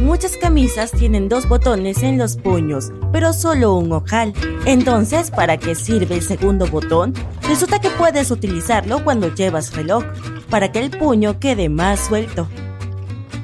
Muchas camisas tienen dos botones en los puños, pero solo un ojal. Entonces, ¿para qué sirve el segundo botón? Resulta que puedes utilizarlo cuando llevas reloj, para que el puño quede más suelto.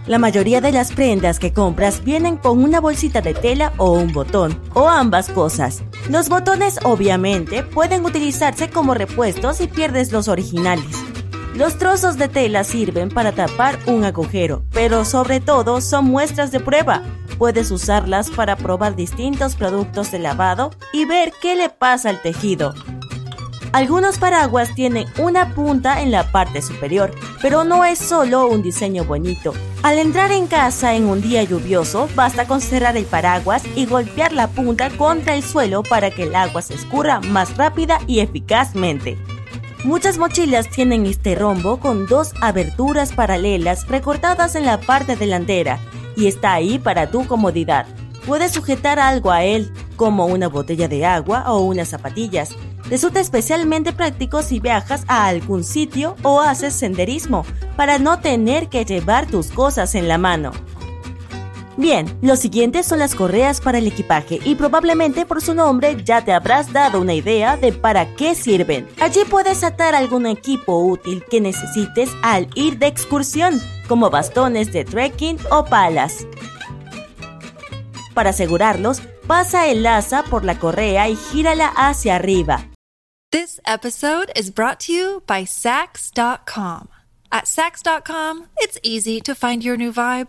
La mayoría de las prendas que compras vienen con una bolsita de tela o un botón, o ambas cosas. Los botones obviamente pueden utilizarse como repuestos si pierdes los originales. Los trozos de tela sirven para tapar un agujero, pero sobre todo son muestras de prueba. Puedes usarlas para probar distintos productos de lavado y ver qué le pasa al tejido. Algunos paraguas tienen una punta en la parte superior, pero no es solo un diseño bonito. Al entrar en casa en un día lluvioso, basta con cerrar el paraguas y golpear la punta contra el suelo para que el agua se escurra más rápida y eficazmente. Muchas mochilas tienen este rombo con dos aberturas paralelas recortadas en la parte delantera y está ahí para tu comodidad. Puedes sujetar algo a él, como una botella de agua o unas zapatillas. Resulta especialmente práctico si viajas a algún sitio o haces senderismo, para no tener que llevar tus cosas en la mano. Bien, los siguientes son las correas para el equipaje y probablemente por su nombre ya te habrás dado una idea de para qué sirven. Allí puedes atar algún equipo útil que necesites al ir de excursión, como bastones de trekking o palas. Para asegurarlos, pasa el asa por la correa y gírala hacia arriba. This episode is brought to you by Sax.com. At Sax.com, it's easy to find your new vibe.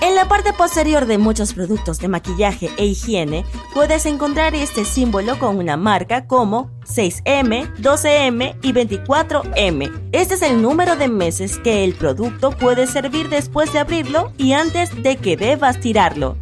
En la parte posterior de muchos productos de maquillaje e higiene puedes encontrar este símbolo con una marca como 6M, 12M y 24M. Este es el número de meses que el producto puede servir después de abrirlo y antes de que debas tirarlo.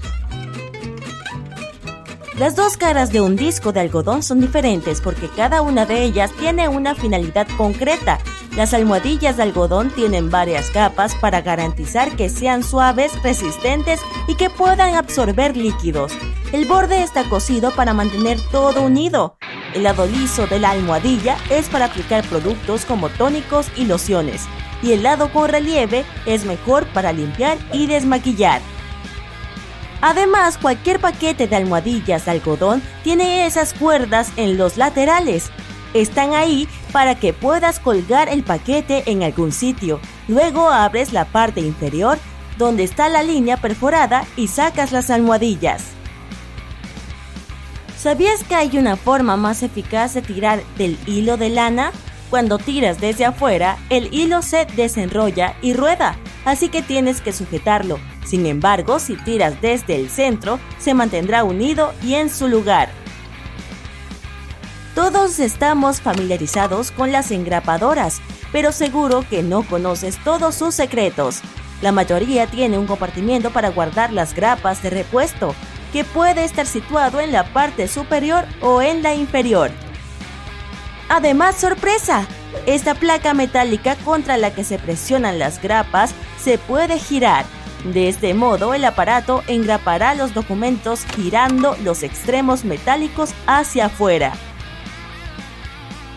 Las dos caras de un disco de algodón son diferentes porque cada una de ellas tiene una finalidad concreta. Las almohadillas de algodón tienen varias capas para garantizar que sean suaves, resistentes y que puedan absorber líquidos. El borde está cosido para mantener todo unido. El lado liso de la almohadilla es para aplicar productos como tónicos y lociones. Y el lado con relieve es mejor para limpiar y desmaquillar. Además, cualquier paquete de almohadillas de algodón tiene esas cuerdas en los laterales. Están ahí para que puedas colgar el paquete en algún sitio. Luego abres la parte inferior donde está la línea perforada y sacas las almohadillas. ¿Sabías que hay una forma más eficaz de tirar del hilo de lana? Cuando tiras desde afuera, el hilo se desenrolla y rueda, así que tienes que sujetarlo. Sin embargo, si tiras desde el centro, se mantendrá unido y en su lugar. Todos estamos familiarizados con las engrapadoras, pero seguro que no conoces todos sus secretos. La mayoría tiene un compartimiento para guardar las grapas de repuesto, que puede estar situado en la parte superior o en la inferior. Además, sorpresa, esta placa metálica contra la que se presionan las grapas se puede girar. De este modo, el aparato engrapará los documentos girando los extremos metálicos hacia afuera.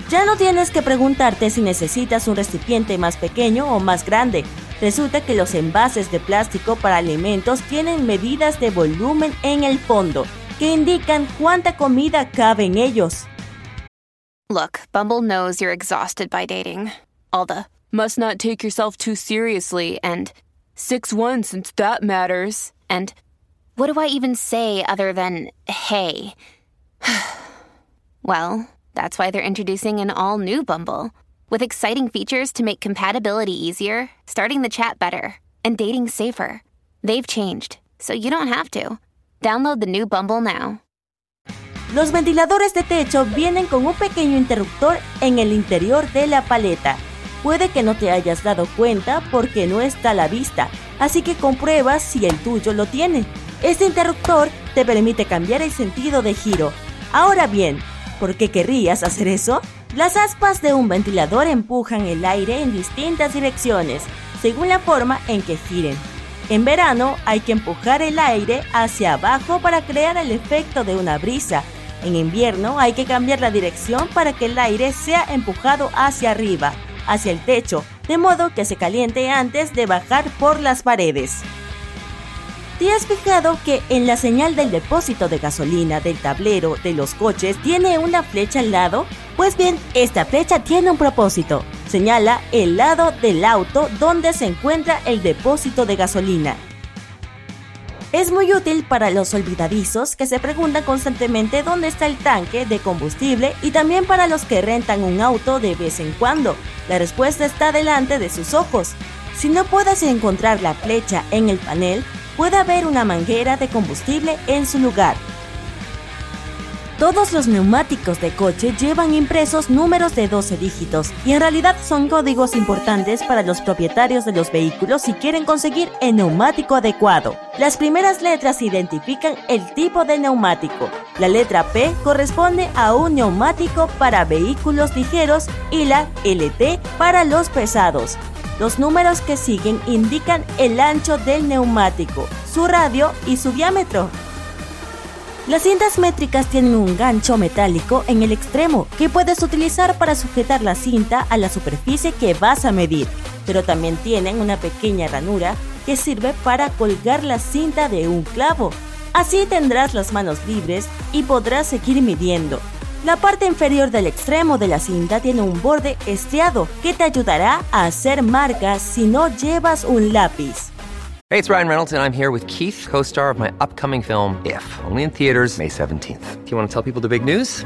Ya no tienes que preguntarte si necesitas un recipiente más pequeño o más grande. Resulta que los envases de plástico para alimentos tienen medidas de volumen en el fondo que indican cuánta comida cabe en ellos. Look, Bumble knows you're exhausted by dating. All the must not take yourself too seriously and 6 1 since that matters. And what do I even say other than hey? well, that's why they're introducing an all new Bumble with exciting features to make compatibility easier, starting the chat better, and dating safer. They've changed, so you don't have to. Download the new Bumble now. Los ventiladores de techo vienen con un pequeño interruptor en el interior de la paleta. Puede que no te hayas dado cuenta porque no está a la vista, así que comprueba si el tuyo lo tiene. Este interruptor te permite cambiar el sentido de giro. Ahora bien, ¿Por qué querrías hacer eso? Las aspas de un ventilador empujan el aire en distintas direcciones, según la forma en que giren. En verano hay que empujar el aire hacia abajo para crear el efecto de una brisa. En invierno hay que cambiar la dirección para que el aire sea empujado hacia arriba, hacia el techo, de modo que se caliente antes de bajar por las paredes. ¿Te has fijado que en la señal del depósito de gasolina del tablero de los coches tiene una flecha al lado? Pues bien, esta flecha tiene un propósito. Señala el lado del auto donde se encuentra el depósito de gasolina. Es muy útil para los olvidadizos que se preguntan constantemente dónde está el tanque de combustible y también para los que rentan un auto de vez en cuando. La respuesta está delante de sus ojos. Si no puedes encontrar la flecha en el panel, puede haber una manguera de combustible en su lugar. Todos los neumáticos de coche llevan impresos números de 12 dígitos y en realidad son códigos importantes para los propietarios de los vehículos si quieren conseguir el neumático adecuado. Las primeras letras identifican el tipo de neumático. La letra P corresponde a un neumático para vehículos ligeros y la LT para los pesados. Los números que siguen indican el ancho del neumático, su radio y su diámetro. Las cintas métricas tienen un gancho metálico en el extremo que puedes utilizar para sujetar la cinta a la superficie que vas a medir, pero también tienen una pequeña ranura que sirve para colgar la cinta de un clavo. Así tendrás las manos libres y podrás seguir midiendo. La parte inferior del extremo de la cinta tiene un borde estriado que te ayudará a hacer marcas si no llevas un lápiz. Hey, it's Ryan Reynolds and I'm here with Keith, co-star of my upcoming film If, only in theaters May 17th. Do you want to tell people the big news?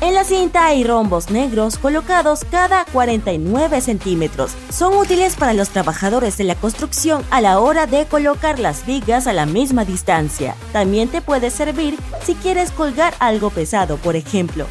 En la cinta hay rombos negros colocados cada 49 centímetros. Son útiles para los trabajadores de la construcción a la hora de colocar las vigas a la misma distancia. También te puede servir si quieres colgar algo pesado, por ejemplo.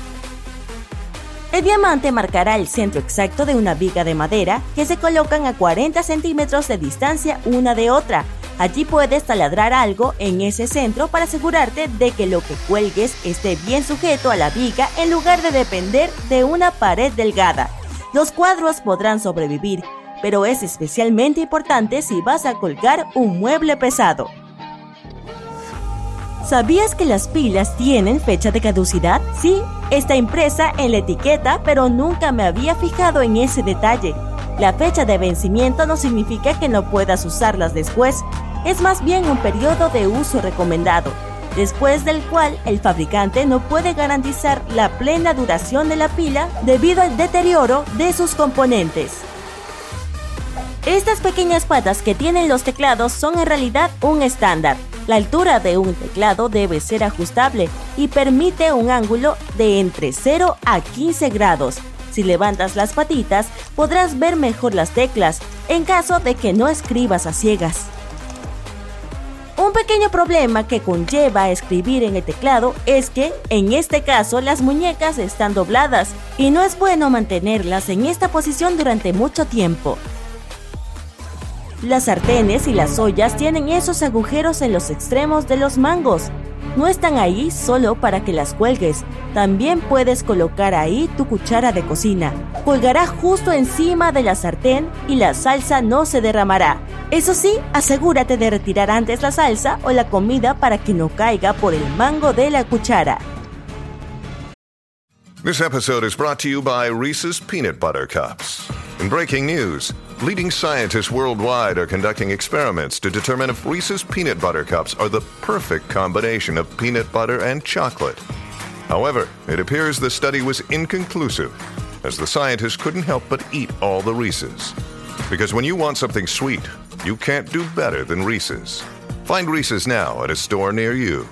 El diamante marcará el centro exacto de una viga de madera que se colocan a 40 centímetros de distancia una de otra. Allí puedes taladrar algo en ese centro para asegurarte de que lo que cuelgues esté bien sujeto a la viga en lugar de depender de una pared delgada. Los cuadros podrán sobrevivir, pero es especialmente importante si vas a colgar un mueble pesado. ¿Sabías que las pilas tienen fecha de caducidad? Sí, está impresa en la etiqueta, pero nunca me había fijado en ese detalle. La fecha de vencimiento no significa que no puedas usarlas después, es más bien un periodo de uso recomendado, después del cual el fabricante no puede garantizar la plena duración de la pila debido al deterioro de sus componentes. Estas pequeñas patas que tienen los teclados son en realidad un estándar. La altura de un teclado debe ser ajustable y permite un ángulo de entre 0 a 15 grados. Si levantas las patitas, podrás ver mejor las teclas, en caso de que no escribas a ciegas. Un pequeño problema que conlleva escribir en el teclado es que, en este caso, las muñecas están dobladas y no es bueno mantenerlas en esta posición durante mucho tiempo. Las sartenes y las ollas tienen esos agujeros en los extremos de los mangos. No están ahí solo para que las cuelgues, también puedes colocar ahí tu cuchara de cocina. Colgará justo encima de la sartén y la salsa no se derramará. Eso sí, asegúrate de retirar antes la salsa o la comida para que no caiga por el mango de la cuchara. This episode is brought to you by Reese's Peanut Butter Cups. In breaking news, leading scientists worldwide are conducting experiments to determine if Reese's Peanut Butter Cups are the perfect combination of peanut butter and chocolate. However, it appears the study was inconclusive, as the scientists couldn't help but eat all the Reese's. Because when you want something sweet, you can't do better than Reese's. Find Reese's now at a store near you.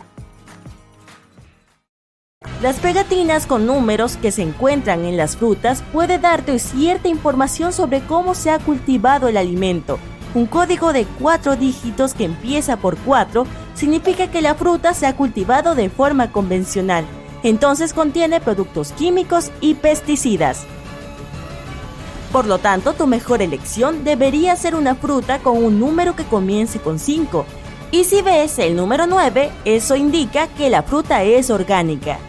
Las pegatinas con números que se encuentran en las frutas puede darte cierta información sobre cómo se ha cultivado el alimento. Un código de cuatro dígitos que empieza por 4 significa que la fruta se ha cultivado de forma convencional, entonces contiene productos químicos y pesticidas. Por lo tanto, tu mejor elección debería ser una fruta con un número que comience con 5. Y si ves el número 9, eso indica que la fruta es orgánica.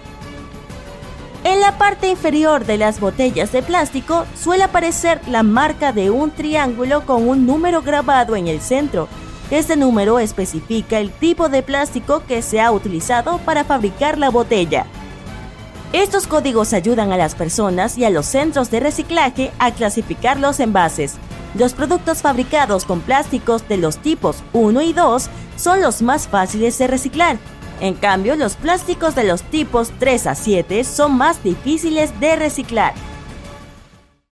En la parte inferior de las botellas de plástico suele aparecer la marca de un triángulo con un número grabado en el centro. Este número especifica el tipo de plástico que se ha utilizado para fabricar la botella. Estos códigos ayudan a las personas y a los centros de reciclaje a clasificar los envases. Los productos fabricados con plásticos de los tipos 1 y 2 son los más fáciles de reciclar en cambio, los plásticos de los tipos 3 a 7 son más difíciles de reciclar.